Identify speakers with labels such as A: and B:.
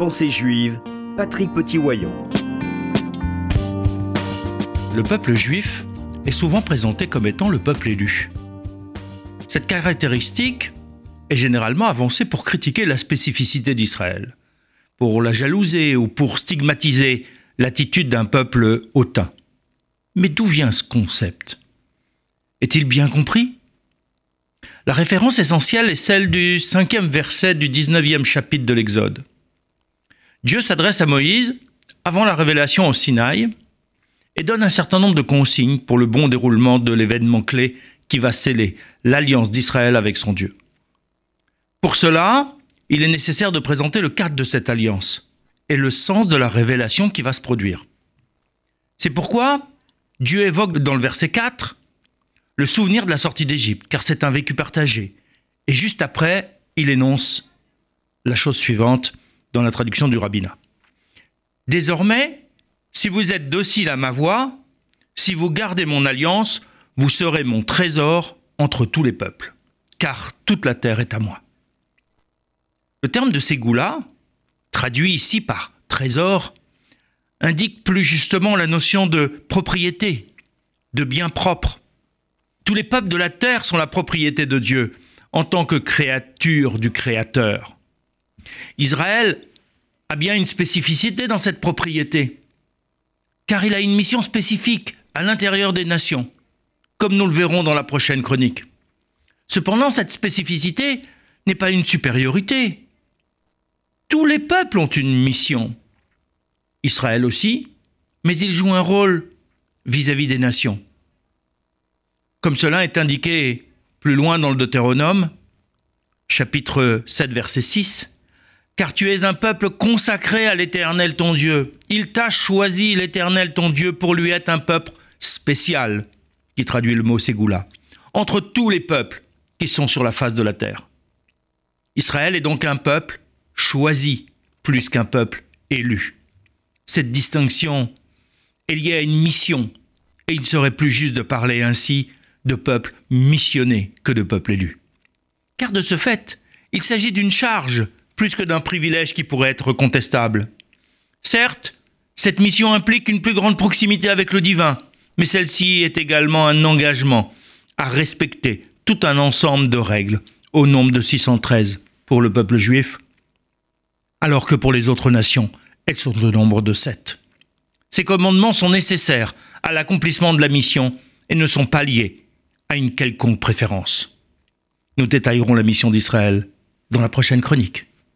A: Pensée juive, Patrick Petit-Wayon.
B: Le peuple juif est souvent présenté comme étant le peuple élu. Cette caractéristique est généralement avancée pour critiquer la spécificité d'Israël, pour la jalouser ou pour stigmatiser l'attitude d'un peuple hautain. Mais d'où vient ce concept? Est-il bien compris? La référence essentielle est celle du cinquième verset du 19e chapitre de l'Exode. Dieu s'adresse à Moïse avant la révélation au Sinaï et donne un certain nombre de consignes pour le bon déroulement de l'événement clé qui va sceller l'alliance d'Israël avec son Dieu. Pour cela, il est nécessaire de présenter le cadre de cette alliance et le sens de la révélation qui va se produire. C'est pourquoi Dieu évoque dans le verset 4 le souvenir de la sortie d'Égypte, car c'est un vécu partagé. Et juste après, il énonce la chose suivante dans la traduction du rabbinat. Désormais, si vous êtes docile à ma voix, si vous gardez mon alliance, vous serez mon trésor entre tous les peuples, car toute la terre est à moi. Le terme de Ségoula, traduit ici par trésor, indique plus justement la notion de propriété, de bien propre. Tous les peuples de la terre sont la propriété de Dieu en tant que créature du Créateur. Israël a bien une spécificité dans cette propriété, car il a une mission spécifique à l'intérieur des nations, comme nous le verrons dans la prochaine chronique. Cependant, cette spécificité n'est pas une supériorité. Tous les peuples ont une mission. Israël aussi, mais il joue un rôle vis-à-vis des nations. Comme cela est indiqué plus loin dans le Deutéronome, chapitre 7, verset 6, car tu es un peuple consacré à l'Éternel ton Dieu. Il t'a choisi, l'Éternel ton Dieu, pour lui être un peuple spécial, qui traduit le mot Ségoula, entre tous les peuples qui sont sur la face de la terre. Israël est donc un peuple choisi plus qu'un peuple élu. Cette distinction est liée à une mission, et il serait plus juste de parler ainsi de peuple missionné que de peuple élu. Car de ce fait, il s'agit d'une charge plus que d'un privilège qui pourrait être contestable. Certes, cette mission implique une plus grande proximité avec le divin, mais celle-ci est également un engagement à respecter tout un ensemble de règles, au nombre de 613 pour le peuple juif, alors que pour les autres nations, elles sont au nombre de 7. Ces commandements sont nécessaires à l'accomplissement de la mission et ne sont pas liés à une quelconque préférence. Nous détaillerons la mission d'Israël dans la prochaine chronique.